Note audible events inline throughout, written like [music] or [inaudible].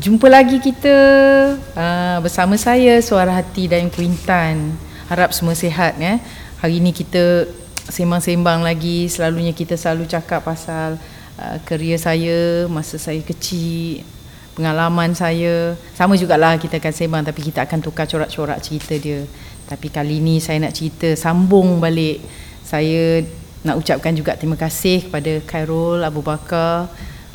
Jumpa lagi kita uh, bersama saya Suara Hati dan Kuintan. Harap semua sihat ya. Hari ini kita sembang-sembang lagi. Selalunya kita selalu cakap pasal uh, kerja saya masa saya kecil, pengalaman saya. Sama jugalah kita akan sembang tapi kita akan tukar corak-corak cerita dia. Tapi kali ini saya nak cerita sambung balik. Saya nak ucapkan juga terima kasih kepada Khairul Abu Bakar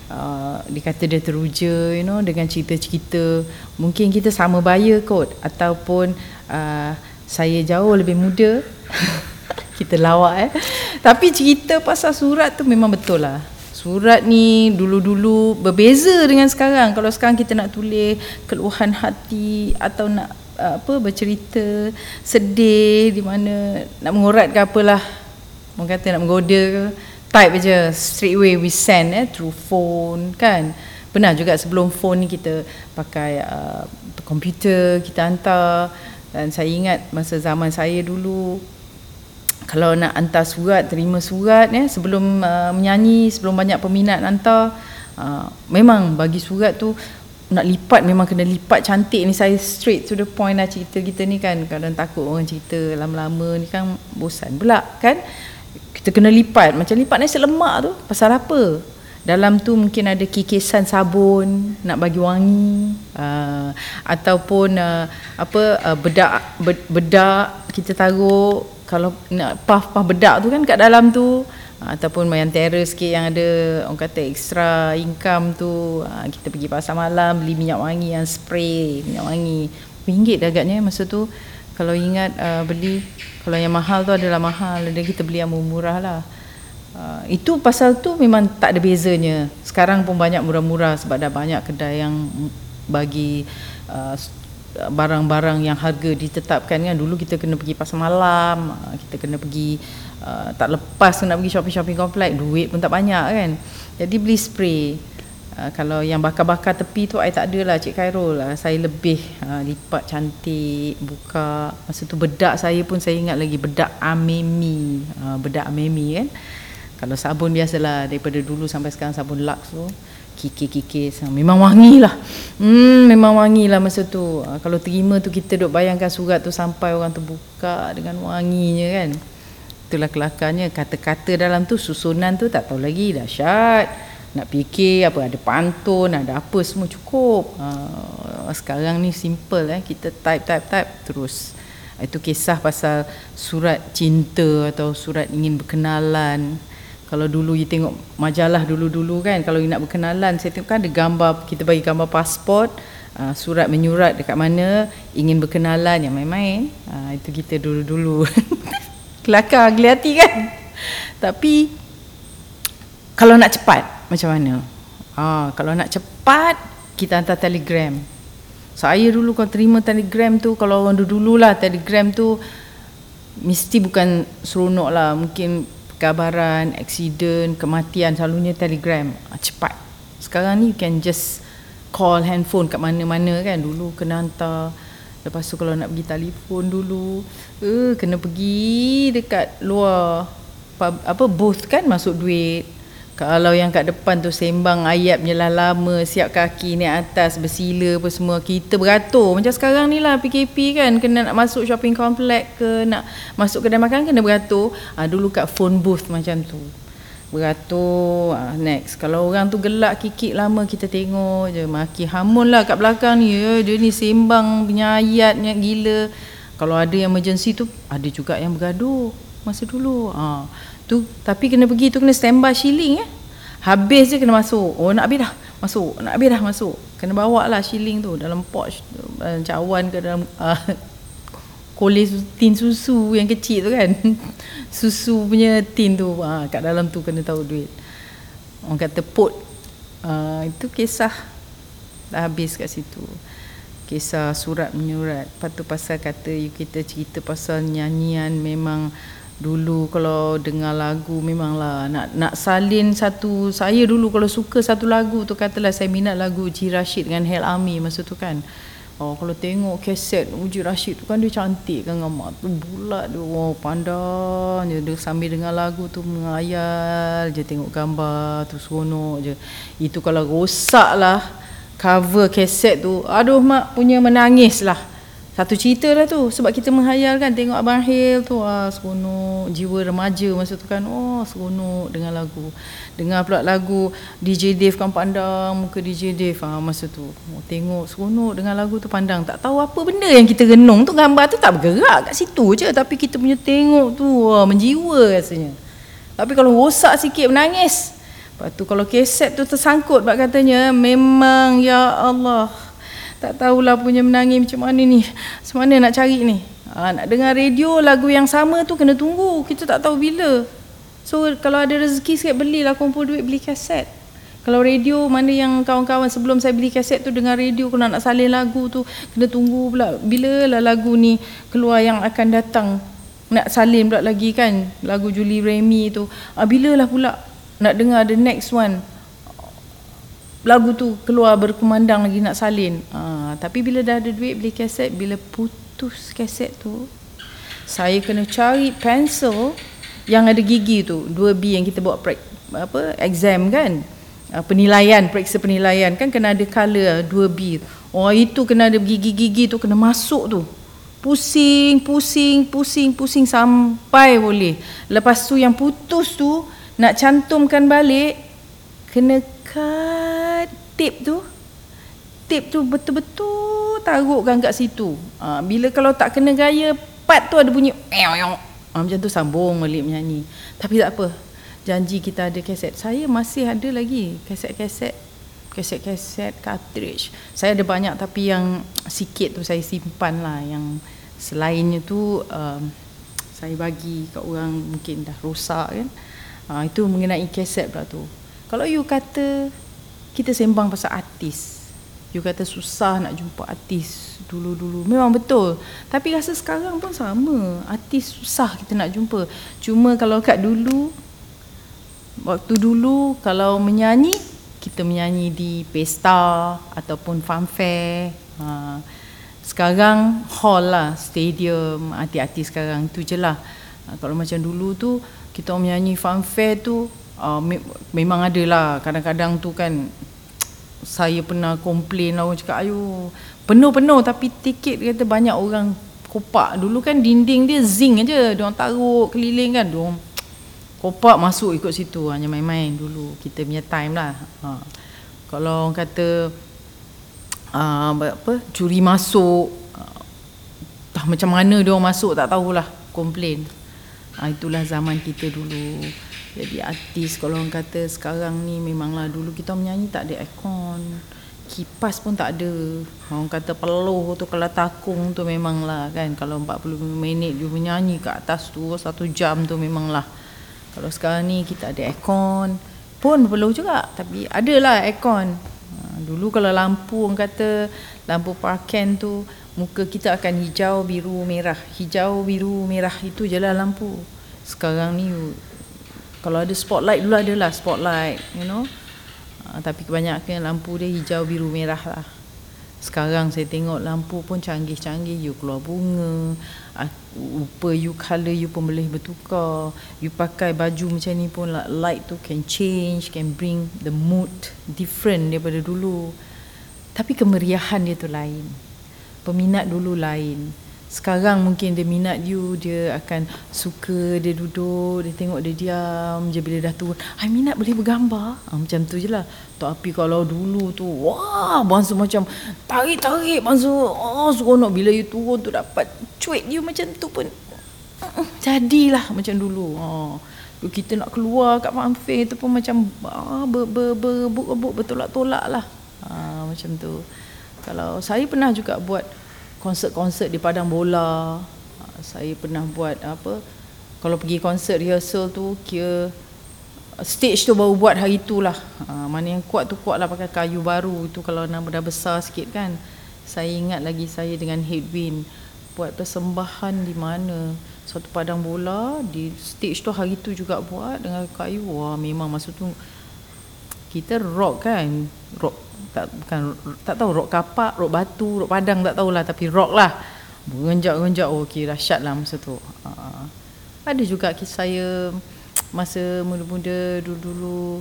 uh, dia kata dia teruja you know dengan cerita-cerita. Mungkin kita sama baya kot ataupun uh, saya jauh lebih muda. [laughs] Kita lawak eh. Tapi cerita pasal surat tu memang betul lah. Surat ni dulu-dulu berbeza dengan sekarang. Kalau sekarang kita nak tulis keluhan hati atau nak uh, apa bercerita sedih di mana nak mengurat ke apalah. Orang kata nak menggoda ke type je straight away we send eh through phone kan? Pernah juga sebelum phone ni kita pakai uh, komputer kita hantar. Dan saya ingat masa zaman saya dulu kalau nak hantar surat terima surat ya sebelum uh, menyanyi sebelum banyak peminat hantar uh, memang bagi surat tu nak lipat memang kena lipat cantik ni. Saya straight to the point lah cerita kita ni kan. Kadang takut orang cerita lama-lama ni kan bosan pula kan kita kena lipat. Macam lipat nasi lemak tu pasal apa? Dalam tu mungkin ada kikisan sabun nak bagi wangi uh, ataupun uh, apa uh, bedak bedak kita taruh. Kalau nak puff-puff bedak tu kan kat dalam tu uh, ataupun main terrace sikit yang ada orang kata extra income tu uh, kita pergi pasar malam beli minyak wangi yang spray minyak wangi. Ringgit agaknya masa tu kalau ingat uh, beli kalau yang mahal tu adalah mahal dan kita beli yang murah lah. Uh, itu pasal tu memang tak ada bezanya. Sekarang pun banyak murah-murah sebab dah banyak kedai yang bagi uh, barang-barang yang harga ditetapkan kan. Dulu kita kena pergi pasar malam uh, kita kena pergi uh, tak lepas nak pergi shopping-shopping komplek duit pun tak banyak kan. Jadi beli spray Uh, kalau yang bakar-bakar tepi tu I tak ada lah Cik Khairul lah. Saya lebih uh, lipat cantik, buka. Masa tu bedak saya pun saya ingat lagi bedak Amemi. Uh, bedak Amemi kan. Kalau sabun biasalah daripada dulu sampai sekarang sabun Lux tu. Kikis-kikis. Memang wangi lah. Hmm, memang wangi lah masa tu. Uh, kalau terima tu kita duk bayangkan surat tu sampai orang tu buka dengan wanginya kan. Itulah kelakarnya. Kata-kata dalam tu susunan tu tak tahu lagi. Dahsyat nak fikir apa ada pantun ada apa semua cukup. Uh, sekarang ni simple eh. Kita type type type terus. Itu kisah pasal surat cinta atau surat ingin berkenalan. Kalau dulu you tengok majalah dulu-dulu kan kalau you nak berkenalan saya tengok kan ada gambar kita bagi gambar pasport uh, surat menyurat dekat mana ingin berkenalan yang main-main. Uh, itu kita dulu-dulu. [laughs] Kelakar geli hati kan? Tapi kalau nak cepat macam mana? Ha, kalau nak cepat, kita hantar telegram. Saya dulu kalau terima telegram tu, kalau orang dulu lah telegram tu, mesti bukan seronok lah. Mungkin kabaran, aksiden, kematian, selalunya telegram. Ha, cepat. Sekarang ni you can just call handphone kat mana-mana kan. Dulu kena hantar. Lepas tu kalau nak pergi telefon dulu, uh, kena pergi dekat luar apa booth kan masuk duit kalau yang kat depan tu sembang ayat menyelah lama, siap kaki naik atas, bersila apa semua, kita beratur. Macam sekarang ni lah PKP kan, kena nak masuk shopping complex ke, nak masuk kedai makan kena beratur. Ha, dulu kat phone booth macam tu. Beratur, ha, next. Kalau orang tu gelak kikik lama, kita tengok je. Maki hamun lah kat belakang ni. Ya, dia ni sembang punya ayat gila. Kalau ada yang emergency tu, ada juga yang bergaduh masa dulu. Ha. Tu tapi kena pergi tu kena standby shilling eh. Habis je kena masuk. Oh nak habis dah. Masuk. Nak habis dah masuk. Kena bawa lah shilling tu dalam pouch dalam cawan ke dalam [laughs] uh, kolej tin susu yang kecil tu kan. [laughs] susu punya tin tu uh, kat dalam tu kena tahu duit. Orang kata pot. Uh, itu kisah dah habis kat situ. Kisah surat menyurat. Lepas tu pasal kata kita cerita pasal nyanyian memang Dulu kalau dengar lagu memanglah nak nak salin satu saya dulu kalau suka satu lagu tu katalah saya minat lagu Uji Rashid dengan Hell Army masa tu kan. Oh kalau tengok kaset Uji Rashid tu kan dia cantik kan dengan tu bulat dia oh, pandang je dia sambil dengar lagu tu mengayal je tengok gambar tu seronok je. Itu kalau rosak lah cover kaset tu aduh mak punya menangis lah satu cerita lah tu. Sebab kita menghayal kan tengok Abang Hil tu ah seronok. Jiwa remaja masa tu kan oh seronok dengan lagu. Dengar pula lagu DJ Dave kan pandang muka DJ Dave ah masa tu. Oh, tengok seronok dengan lagu tu pandang. Tak tahu apa benda yang kita renung tu. Gambar tu tak bergerak kat situ je. Tapi kita punya tengok tu wah menjiwa rasanya. Tapi kalau rosak sikit menangis. Lepas tu kalau keset tu tersangkut Pak katanya memang ya Allah tak tahulah punya menangis macam mana ni. Macam mana nak cari ni? Ha, nak dengar radio lagu yang sama tu kena tunggu. Kita tak tahu bila. So kalau ada rezeki sikit belilah kumpul duit beli kaset. Kalau radio mana yang kawan-kawan sebelum saya beli kaset tu dengar radio kalau nak salin lagu tu kena tunggu pula bila lah lagu ni keluar yang akan datang nak salin pula lagi kan lagu Julie Remy tu ah, bila lah pula nak dengar the next one lagu tu keluar berkumandang lagi nak salin. Ha, tapi bila dah ada duit beli kaset, bila putus kaset tu, saya kena cari pensel yang ada gigi tu, 2B yang kita buat pra- apa exam kan. Ha, penilaian, periksa penilaian kan kena ada color 2B. Oh itu kena ada gigi-gigi tu kena masuk tu. Pusing, pusing, pusing, pusing sampai boleh. Lepas tu yang putus tu nak cantumkan balik kena kat tip tu tip tu betul-betul taruhkan kat situ. Ha, bila kalau tak kena gaya part tu ada bunyi ha, macam tu sambung balik menyanyi. Tapi tak apa janji kita ada kaset. Saya masih ada lagi kaset-kaset kaset-kaset cartridge. Saya ada banyak tapi yang sikit tu saya simpan lah. Yang selainnya tu um, saya bagi kat orang mungkin dah rosak kan. Ha, itu mengenai kaset pula tu. Kalau you kata kita sembang pasal artis, you kata susah nak jumpa artis dulu-dulu. Memang betul. Tapi rasa sekarang pun sama. Artis susah kita nak jumpa. Cuma kalau kat dulu, waktu dulu kalau menyanyi, kita menyanyi di pesta ataupun fanfare. Ha. Sekarang hall lah, stadium, artis-artis sekarang tu je lah. Ha, kalau macam dulu tu, kita menyanyi fanfare tu, uh, me- memang ada lah kadang-kadang tu kan saya pernah komplain lah orang cakap ayo penuh-penuh tapi tiket kata banyak orang kopak. Dulu kan dinding dia zinc aja. Dia orang taruh keliling kan dia kopak masuk ikut situ. Hanya main-main dulu. Kita punya time lah. Ha. kalau orang kata uh, apa curi masuk uh, dah macam mana dia orang masuk tak tahulah. Komplain. Uh, itulah zaman kita dulu jadi artis kalau orang kata sekarang ni memanglah dulu kita menyanyi tak ada aircon kipas pun tak ada. Orang kata peluh tu kalau takung tu memanglah kan. Kalau 40 minit dia menyanyi kat atas tu satu jam tu memanglah. Kalau sekarang ni kita ada aircon pun perlu juga tapi adalah aircon. Ha, dulu kalau lampu orang kata lampu parken tu muka kita akan hijau biru merah. Hijau biru merah itu je lah lampu. Sekarang ni kalau ada spotlight dulu adalah spotlight you know. Uh, tapi kebanyakan lampu dia hijau biru merah lah. Sekarang saya tengok lampu pun canggih-canggih. You keluar bunga uh, rupa you colour you pun boleh bertukar. You pakai baju macam ni pun light tu can change can bring the mood different daripada dulu. Tapi kemeriahan dia tu lain. Peminat dulu lain sekarang mungkin dia minat you dia akan suka dia duduk dia tengok dia diam je bila dah turun I minat boleh bergambar? Ha, macam tu je lah. Tapi kalau dulu tu wah bangsa macam tarik-tarik bangsa oh seronok. Bila you turun tu dapat cuit you macam tu pun jadilah macam dulu. Ha. kita nak keluar kat fanfare tu pun macam ah, ber, ber, ber, ber, ber, bertolak-tolak lah. Ha, macam tu. Kalau saya pernah juga buat konsert-konsert di padang bola. Ah, saya pernah buat apa? Kalau pergi konsert rehearsal tu kira stage tu baru buat hari tu lah. Ha, mana yang kuat tu kuat lah pakai kayu baru tu kalau nama dah besar sikit kan. Saya ingat lagi saya dengan Headwind buat persembahan di mana satu padang bola di stage tu hari tu juga buat dengan kayu. Wah memang masa tu kita rock kan. Rock tak bukan tak tahu rok kapak, rok batu, rok padang tak tahulah tapi rock lah. Mengenjak-genjak oh okey dahsyat lah masa tu. Uh, ada juga kisah saya masa muda-muda dulu-dulu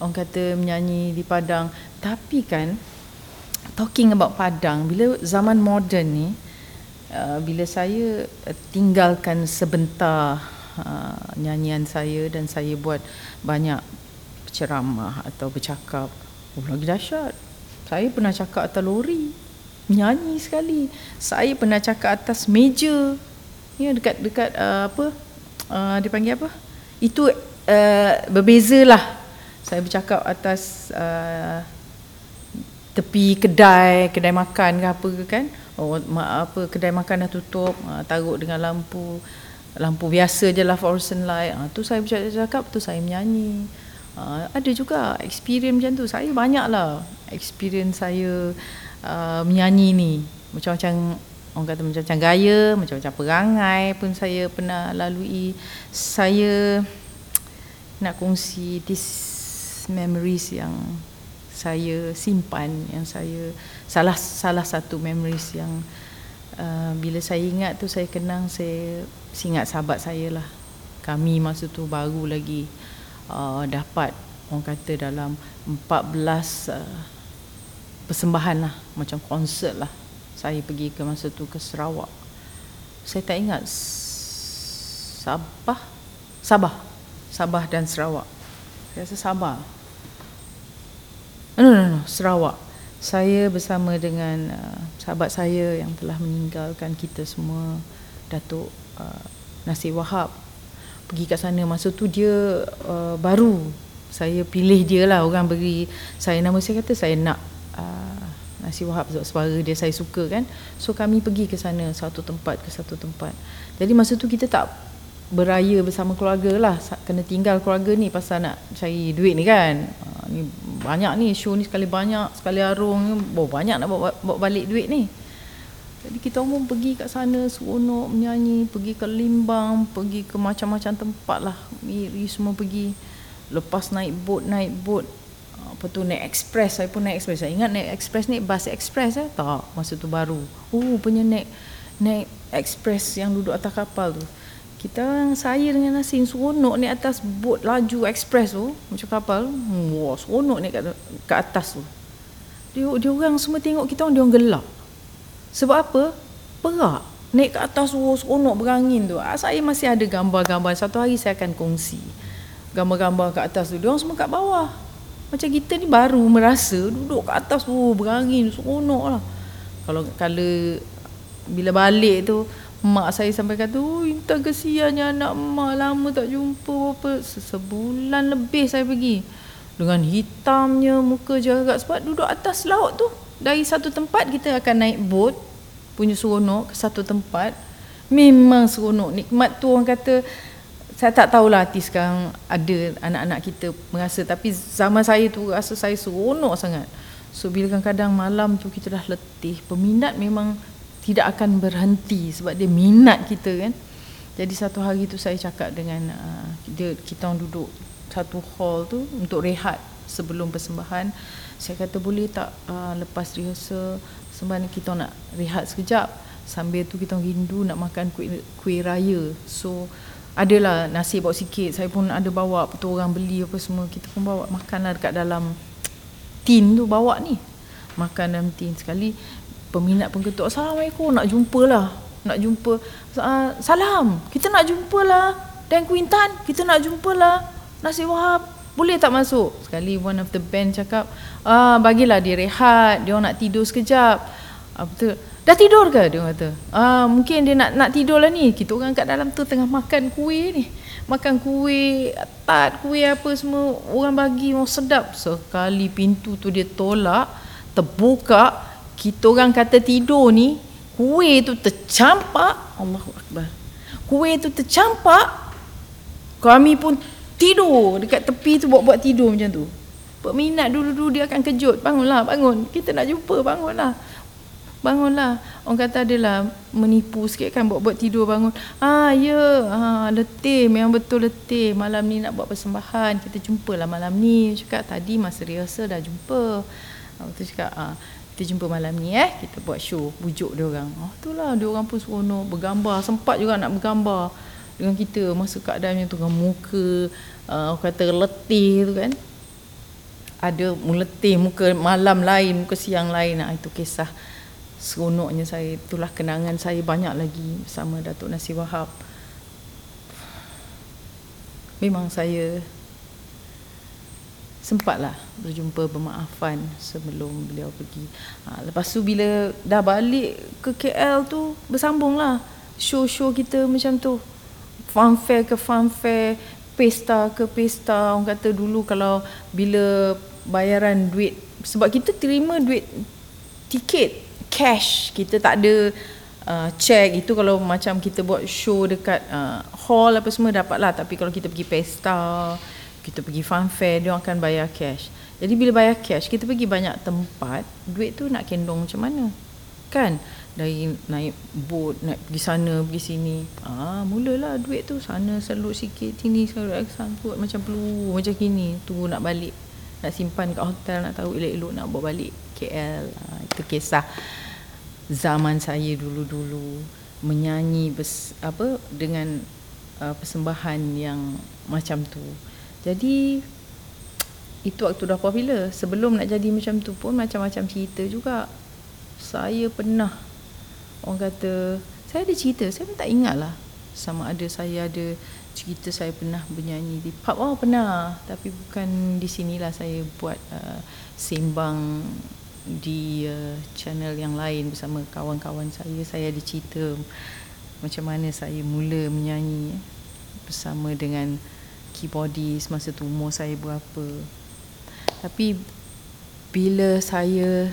orang kata menyanyi di padang tapi kan talking about Padang, bila zaman moden ni, uh, bila saya tinggalkan sebentar uh, nyanyian saya dan saya buat banyak ceramah atau bercakap, oh lagi dahsyat. Saya pernah cakap atas lori, nyanyi sekali. Saya pernah cakap atas meja, ya dekat dekat uh, apa? Uh, dipanggil apa? Itu uh, berbeza lah. Saya bercakap atas uh, tepi kedai, kedai makan ke apa ke kan. Oh, apa kedai makan dah tutup, uh, taruk dengan lampu lampu biasa je lah fluorescent light. Uh, tu saya bercakap, tu saya menyanyi. Uh, ada juga experience macam tu. Saya banyak lah experience saya uh, menyanyi ni. Macam-macam orang kata macam-macam gaya, macam-macam perangai pun saya pernah lalui. Saya nak kongsi this memories yang saya simpan yang saya salah salah satu memories yang uh, bila saya ingat tu saya kenang saya ingat sahabat saya lah kami masa tu baru lagi uh, dapat orang kata dalam 14 uh, persembahan lah macam konsert lah. Saya pergi ke masa tu ke Sarawak. Saya tak ingat. Sabah? Sabah. Sabah dan Sarawak. Saya rasa Sabah. No, no, no, Sarawak. Saya bersama dengan uh, sahabat saya yang telah meninggalkan kita semua, Datuk uh, Nasir Wahab. Pergi kat sana. Masa tu dia uh, baru. Saya pilih dia lah. Orang beri saya nama. Saya kata saya nak uh, Nasir Wahab sebab suara dia saya suka kan. So kami pergi ke sana satu tempat ke satu tempat. Jadi masa tu kita tak beraya bersama keluarga lah. Kena tinggal keluarga ni pasal nak cari duit ni kan. Ha, ni banyak ni show ni sekali banyak sekali arung oh, banyak nak bawa, bawa balik duit ni. Jadi kita pun pergi kat sana seronok menyanyi pergi ke Limbang pergi ke macam-macam tempat lah. Miri semua pergi. Lepas naik boat naik boat ha, apa tu naik express. Saya pun naik express. Saya ingat naik express ni bus express eh? Tak masa tu baru. Oh punya naik naik express yang duduk atas kapal tu. Kita saya dengan Nasim seronok ni atas bot laju express tu macam kapal. Wah seronok ni kat, kat atas tu. Dia, dia orang semua tengok kita orang dia orang gelap sebab apa? Perak. Naik ke atas tu seronok berangin tu. Ah, saya masih ada gambar-gambar. Satu hari saya akan kongsi gambar-gambar kat atas tu. Dia orang semua kat bawah macam kita ni baru merasa duduk kat atas tu berangin seronok lah kalau kalau bila balik tu Mak saya sampai kata, oh Intan kesiannya anak mak lama tak jumpa apa. Sebulan lebih saya pergi. Dengan hitamnya muka jarak sebab duduk atas laut tu. Dari satu tempat kita akan naik bot punya seronok ke satu tempat. Memang seronok. Nikmat tu orang kata, saya tak tahulah artis sekarang ada anak-anak kita merasa. Tapi zaman saya tu rasa saya seronok sangat. So bila kadang-kadang malam tu kita dah letih. Peminat memang tidak akan berhenti sebab dia minat kita kan. Jadi satu hari tu saya cakap dengan uh, dia kita orang duduk satu hall tu untuk rehat sebelum persembahan. Saya kata boleh tak uh, lepas rehearsal sembang kita nak rehat sekejap sambil tu kita rindu nak makan kuih, kuih raya. So adalah nasi bawa sikit. Saya pun ada bawa betul orang beli apa semua. Kita pun bawa makanlah dekat dalam tin tu bawa ni. Makan dalam tin. Sekali peminat pun ketuk Assalamualaikum nak jumpa lah nak jumpa uh, salam kita nak jumpa lah dan Quintan kita nak jumpa lah Nasir Wahab boleh tak masuk? Sekali one of the band cakap ah bagilah dia rehat dia nak tidur sekejap. Ah, betul dah tidur ke dia kata? Ah mungkin dia nak nak tidur lah ni. Kita orang kat dalam tu tengah makan kuih ni. Makan kuih tart kuih apa semua orang bagi mau sedap. Sekali pintu tu dia tolak terbuka kita orang kata tidur ni kuih tu tercampak. Allahu akbar. Kuih tu tercampak kami pun tidur dekat tepi tu buat-buat tidur macam tu. Peminat dulu-dulu dia akan kejut. Bangunlah bangun. Kita nak jumpa bangunlah bangunlah. Orang kata adalah menipu sikit kan buat-buat tidur bangun. Ah ya. Ah, letih. Memang betul letih. Malam ni nak buat persembahan. Kita jumpalah malam ni. Cakap tadi masa rehearsal dah jumpa. Waktu tu cakap. Ah, kita jumpa malam ni eh. Kita buat show. Bujuk dia orang. Oh itulah. Dia orang pun seronok. Bergambar. Sempat juga nak bergambar dengan kita. Masa keadaan yang tu dengan muka uh, kata letih tu kan. Ada meletih muka malam lain muka siang lain. Nah, itu kisah seronoknya saya itulah kenangan saya banyak lagi bersama Datuk Nasir Wahab memang saya sempatlah berjumpa bermaafan sebelum beliau pergi. Ha, lepas tu bila dah balik ke KL tu bersambung lah show-show kita macam tu. Funfair ke funfair, pesta ke pesta. Orang kata dulu kalau bila bayaran duit sebab kita terima duit tiket cash kita tak ada uh, check. Itu kalau macam kita buat show dekat uh, hall apa semua dapat lah tapi kalau kita pergi pesta kita pergi fun fair dia akan bayar cash. Jadi bila bayar cash kita pergi banyak tempat duit tu nak kendong macam mana? Kan? Dari naik boat naik pergi sana pergi sini. Ah mulalah duit tu. Sana selut sikit sini selut sangkut macam perlu macam gini. Tu nak balik nak simpan kat hotel nak tahu elok-elok nak bawa balik KL ah, itu kisah zaman saya dulu-dulu menyanyi bes, apa dengan uh, persembahan yang macam tu jadi itu waktu dah popular. Sebelum nak jadi macam tu pun macam-macam cerita juga. Saya pernah orang kata saya ada cerita, saya pun tak ingat lah sama ada saya ada cerita saya pernah bernyanyi di pub. Oh pernah, tapi bukan di sinilah saya buat uh, sembang di uh, channel yang lain bersama kawan-kawan saya. Saya ada cerita macam mana saya mula menyanyi bersama dengan keyboardist masa tu umur saya berapa. Tapi bila saya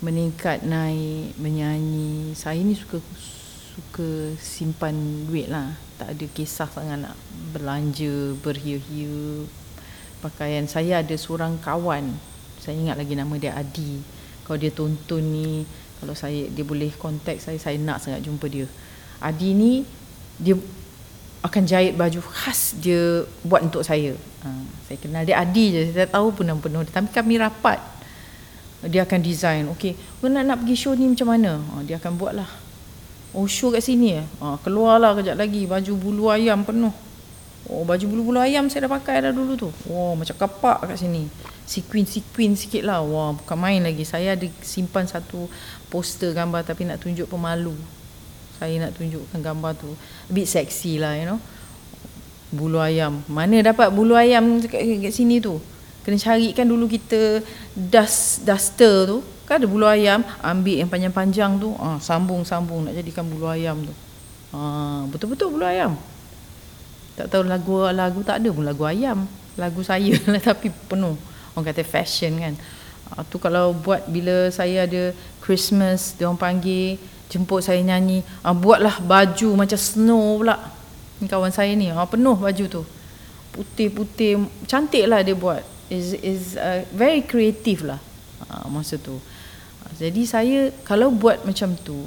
meningkat naik menyanyi saya ni suka suka simpan duit lah. Tak ada kisah sangat nak belanja berhia-hia pakaian saya ada seorang kawan saya ingat lagi nama dia Adi kalau dia tonton ni kalau saya dia boleh contact saya saya nak sangat jumpa dia Adi ni dia akan jahit baju khas dia buat untuk saya. Ha, saya kenal dia Adi je, saya tahu pun penuh dia. Tapi kami rapat. Dia akan design. Okey, nak, nak pergi show ni macam mana? Ha, dia akan buat lah. Oh, show kat sini ya. Ha, keluarlah kejap lagi baju bulu ayam penuh. Oh, baju bulu-bulu ayam saya dah pakai dah dulu tu. Oh, macam kapak kat sini. Sequin-sequin sikit lah. Wah, bukan main lagi. Saya ada simpan satu poster gambar tapi nak tunjuk pemalu. Saya nak tunjukkan gambar tu. A bit sexy lah you know. Bulu ayam. Mana dapat bulu ayam kat, kat sini tu? Kena carikan dulu kita dust duster tu. Kan ada bulu ayam. Ambil yang panjang-panjang tu. Ah sambung-sambung nak jadikan bulu ayam tu. Ah betul-betul bulu ayam tak tahu lagu lagu tak ada pun lagu ayam. Lagu saya [laughs] lah tapi penuh. Orang kata fashion kan. Ah, tu kalau buat bila saya ada Christmas dia orang panggil jemput saya nyanyi uh, buatlah baju macam snow pula. Ni kawan saya ni uh, penuh baju tu. Putih-putih cantik lah dia buat. Is is uh, very creative lah uh, masa tu. Uh, jadi saya kalau buat macam tu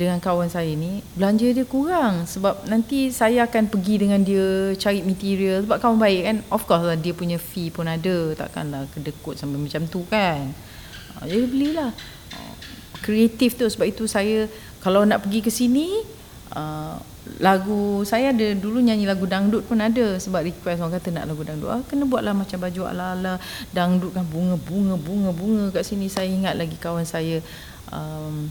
dengan kawan saya ni belanja dia kurang sebab nanti saya akan pergi dengan dia cari material. Sebab kawan baik kan of course lah dia punya fee pun ada. Takkanlah kedekut sampai macam tu kan. Uh, jadi belilah. Kreatif tu. Sebab itu saya kalau nak pergi ke sini uh, lagu saya ada dulu nyanyi lagu dangdut pun ada. Sebab request orang kata nak lagu dangdut ah, kena buatlah macam baju ala-ala dangdut kan bunga-bunga bunga-bunga kat sini. Saya ingat lagi kawan saya um,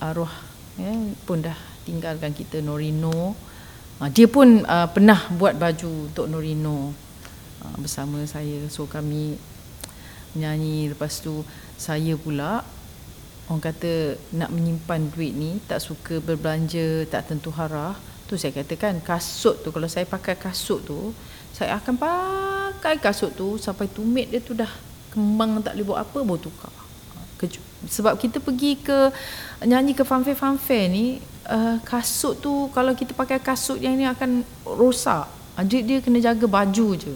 arwah ya, pun dah tinggalkan kita Norino. Uh, dia pun uh, pernah buat baju untuk Norino uh, bersama saya. So kami nyanyi. Lepas tu saya pula orang kata nak menyimpan duit ni tak suka berbelanja tak tentu harah. Tu saya katakan kasut tu kalau saya pakai kasut tu saya akan pakai kasut tu sampai tumit dia tu dah kembang tak boleh buat apa baru tukar sebab kita pergi ke nyanyi ke fanfare fanfare ni uh, kasut tu kalau kita pakai kasut yang ni akan rosak. Dia, dia kena jaga baju je.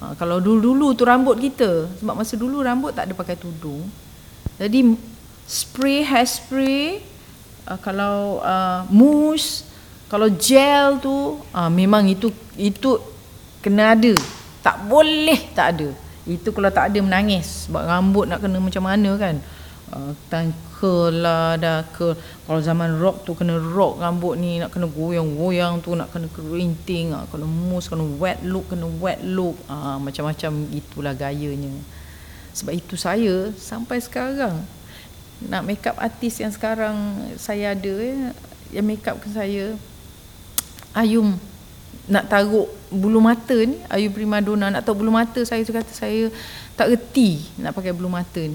Uh, kalau dulu-dulu tu rambut kita sebab masa dulu rambut tak ada pakai tudung. Jadi spray hairspray uh, kalau uh, mousse kalau gel tu uh, memang itu itu kena ada. Tak boleh tak ada. Itu kalau tak ada menangis. Sebab rambut nak kena macam mana kan uh, curl lah dah curl. Kalau zaman rock tu kena rock rambut ni nak kena goyang-goyang tu nak kena kerinting. Nak kena mousse kena wet look kena wet look. Ah, macam-macam itulah gayanya. Sebab itu saya sampai sekarang nak make up artis yang sekarang saya ada ya, yang make up ke saya Ayum nak taruh bulu mata ni Ayu Primadona nak taruh bulu mata saya tu kata saya tak reti nak pakai bulu mata ni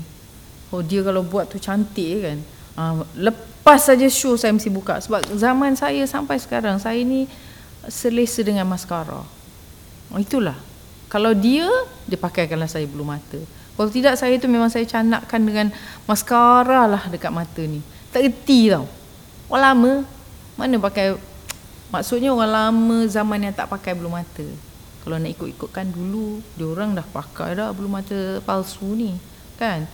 oh dia kalau buat tu cantik kan. Ha, lepas saja show saya mesti buka. Sebab zaman saya sampai sekarang saya ni selesa dengan maskara oh, itulah. Kalau dia dia pakaikanlah saya bulu mata. Kalau tidak saya tu memang saya canakkan dengan maskara lah dekat mata ni. Tak reti tau. Orang lama mana pakai? Maksudnya orang lama zaman yang tak pakai bulu mata. Kalau nak ikut-ikutkan dulu, dia orang dah pakai dah bulu mata palsu ni. Kan?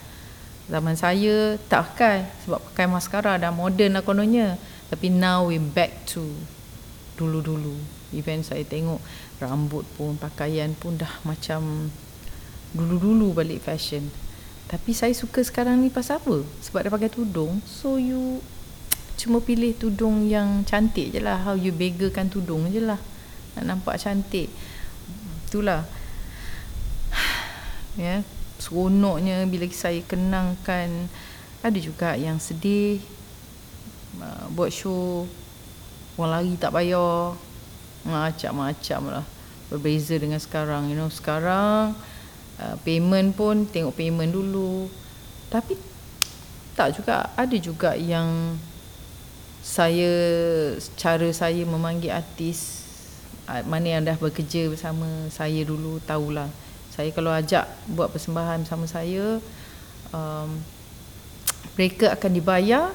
Zaman saya tak pakai sebab pakai maskara dah moden lah kononnya. Tapi now we back to dulu-dulu. Even saya tengok rambut pun, pakaian pun dah macam dulu-dulu balik fashion. Tapi saya suka sekarang ni pasal apa? Sebab dia pakai tudung. So you cuma pilih tudung yang cantik je lah how you begakan tudung je lah nak nampak cantik itulah [sighs] ya yeah. Seronoknya bila saya kenangkan ada juga yang sedih uh, buat show orang lari tak bayar macam-macam lah. Berbeza dengan sekarang you know. Sekarang uh, payment pun tengok payment dulu. Tapi tak juga ada juga yang saya cara saya memanggil artis ah, mana yang dah bekerja bersama saya dulu tahulah saya kalau ajak buat persembahan bersama saya um, mereka akan dibayar.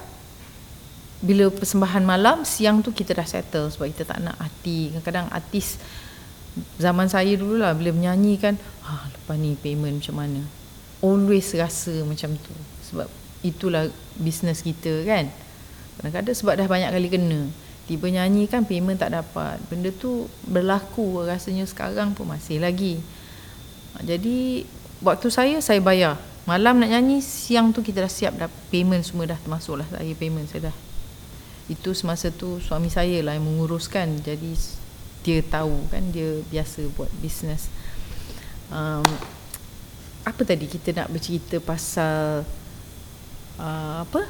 Bila persembahan malam siang tu kita dah settle sebab kita tak nak hati. Kadang-kadang artis zaman saya dulu lah bila menyanyi kan ah, lepas ni payment macam mana? Always rasa macam tu. Sebab itulah bisnes kita kan. Kadang-kadang sebab dah banyak kali kena. Tiba nyanyi kan payment tak dapat. Benda tu berlaku. Rasanya sekarang pun masih lagi Jadi waktu saya saya bayar. Malam nak nyanyi siang tu kita dah siap dah. Payment semua dah termasuk lah saya payment saya dah. Itu semasa tu suami saya lah yang menguruskan. Jadi dia tahu kan dia biasa buat bisnes um, Apa tadi kita nak bercerita pasal uh, Apa?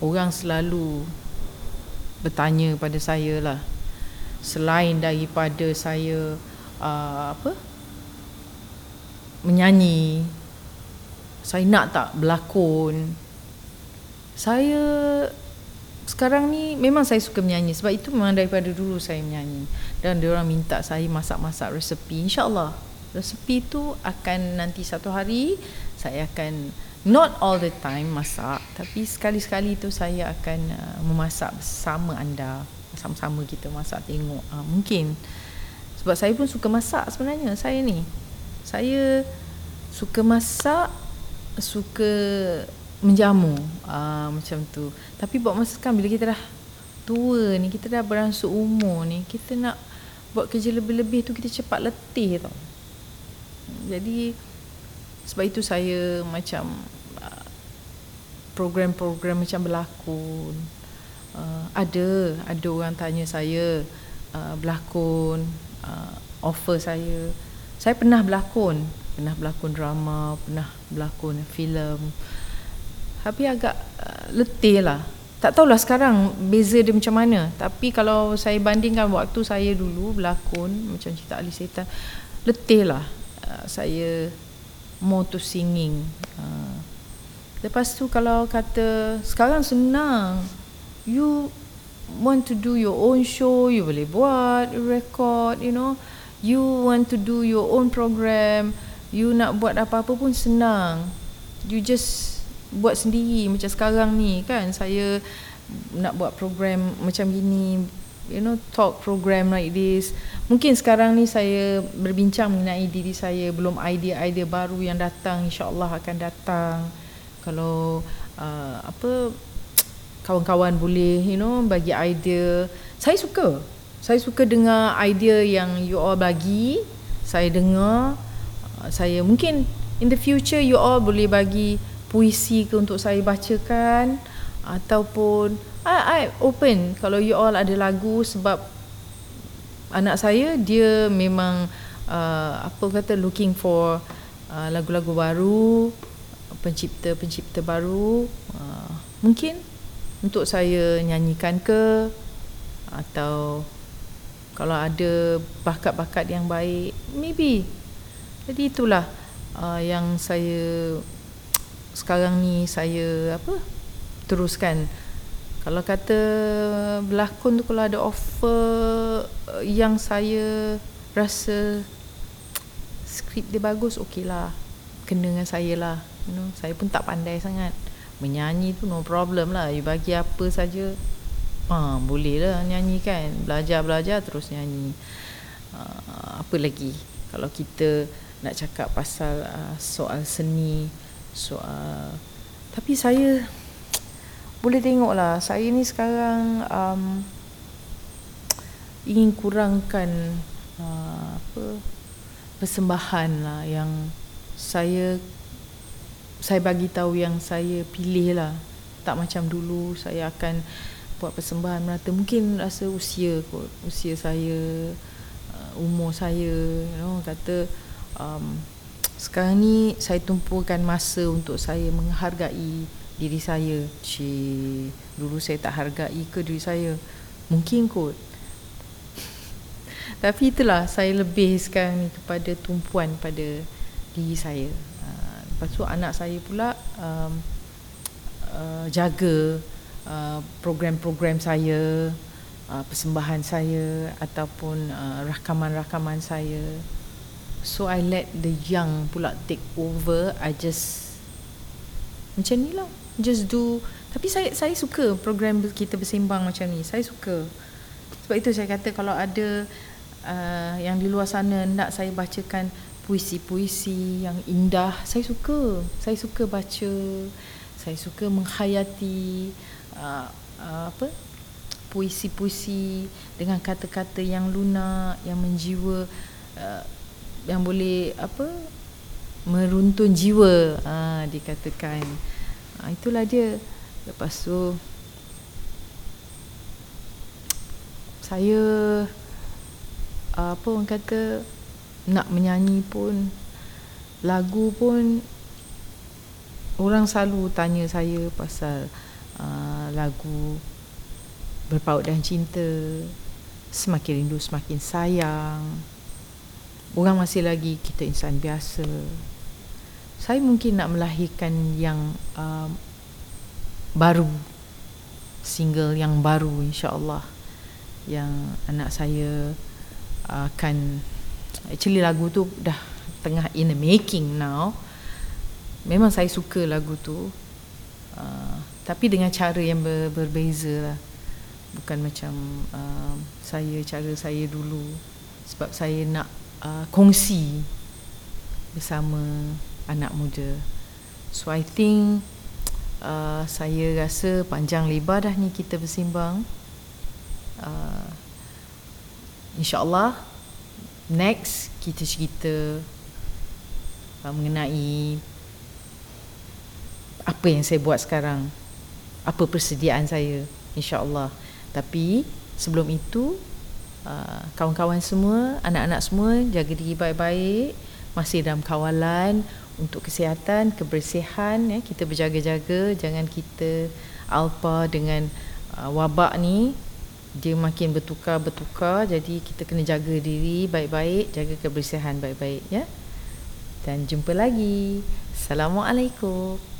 Orang selalu bertanya pada saya lah. Selain daripada saya uh, apa menyanyi. Saya nak tak berlakon? Saya sekarang ni memang saya suka menyanyi. Sebab itu memang daripada dulu saya menyanyi. Dan dia orang minta saya masak-masak resepi. Insyaallah resepi tu akan nanti satu hari saya akan not all the time masak. Tapi sekali-sekali tu saya akan uh, memasak bersama anda. Sama-sama kita masak tengok uh, mungkin. Sebab saya pun suka masak sebenarnya saya ni saya suka masak suka menjamu. Uh, macam tu. Tapi buat masakan bila kita dah tua ni kita dah beransur umur ni kita nak buat kerja lebih-lebih tu kita cepat letih tau. Jadi sebab itu saya macam uh, program-program macam berlakon. Uh, ada ada orang tanya saya uh, berlakon uh, offer saya saya pernah berlakon pernah berlakon drama pernah berlakon filem tapi agak uh, letih lah tak tahulah sekarang beza dia macam mana tapi kalau saya bandingkan waktu saya dulu berlakon macam cerita Ali Setan letih lah uh, saya more to singing. Uh, lepas tu kalau kata sekarang senang. You want to do your own show, you boleh buat record, you know. You want to do your own program, you nak buat apa-apa pun senang. You just buat sendiri macam sekarang ni kan. Saya nak buat program macam gini you know talk program like this mungkin sekarang ni saya berbincang mengenai diri saya belum idea-idea baru yang datang insyaallah akan datang kalau uh, apa kawan-kawan boleh you know bagi idea saya suka saya suka dengar idea yang you all bagi saya dengar uh, saya mungkin in the future you all boleh bagi puisi ke untuk saya bacakan ataupun I, I open kalau you all ada lagu sebab anak saya dia memang uh, apa kata looking for uh, lagu-lagu baru pencipta-pencipta baru uh, mungkin untuk saya nyanyikan ke atau kalau ada bakat-bakat yang baik maybe. Jadi itulah uh, yang saya [tsk] sekarang ni saya apa teruskan. Kalau kata berlakon tu kalau ada offer uh, yang saya rasa [tsk] skrip dia bagus okey lah. Kena dengan saya lah you know, saya pun tak pandai sangat. Menyanyi tu no problem lah. You bagi apa saja ha, boleh lah nyanyi kan. Belajar-belajar terus nyanyi. Uh, apa lagi? Kalau kita nak cakap pasal uh, soal seni soal tapi saya [tsk] boleh tengok lah saya ni sekarang um, ingin kurangkan uh, apa persembahan lah yang saya saya bagi tahu yang saya pilih lah. Tak macam dulu saya akan buat persembahan merata mungkin rasa usia kot usia saya uh, umur saya you know kata um, [tsk] sekarang ni saya tumpukan masa untuk saya menghargai diri saya. Ci, dulu saya tak hargai ke diri saya. Mungkin kot. [laughs] Tapi itulah saya lebih sekarang ni kepada tumpuan pada diri saya. Uh, lepas tu anak saya pula um, uh, jaga uh, program-program saya, uh, persembahan saya ataupun uh, rakaman-rakaman saya. So I let the young pula take over. I just macam ni lah. Just do. Tapi saya saya suka program kita bersembang macam ni. Saya suka. Sebab itu saya kata kalau ada uh, yang di luar sana nak saya bacakan puisi-puisi yang indah, saya suka. Saya suka baca. Saya suka menghayati uh, uh, apa? Puisi-puisi dengan kata-kata yang lunak, yang menjiwa. Uh, yang boleh apa? Meruntun jiwa. Ha, dikatakan. Ha, itulah dia. Lepas tu saya apa orang kata nak menyanyi pun lagu pun orang selalu tanya saya pasal uh, lagu berpaut dan cinta semakin rindu semakin sayang Orang masih lagi kita insan biasa. Saya mungkin nak melahirkan yang uh, baru. Single yang baru insya-Allah. Yang anak saya akan actually lagu tu dah tengah in the making now. Memang saya suka lagu tu. Uh, tapi dengan cara yang ber, berbeza lah. Bukan macam uh, saya cara saya dulu sebab saya nak uh, kongsi bersama anak muda. So I think uh, saya rasa panjang lebar dah ni kita bersimbang. Uh, InsyaAllah next kita cerita uh, mengenai apa yang saya buat sekarang. Apa persediaan saya insyaAllah. Tapi sebelum itu Ah, kawan-kawan semua, anak-anak semua jaga diri baik-baik, masih dalam kawalan untuk kesihatan, kebersihan ya, kita berjaga-jaga jangan kita alpa dengan uh, wabak ni dia makin bertukar-bertukar jadi kita kena jaga diri baik-baik, jaga kebersihan baik-baik ya. Dan jumpa lagi. Assalamualaikum.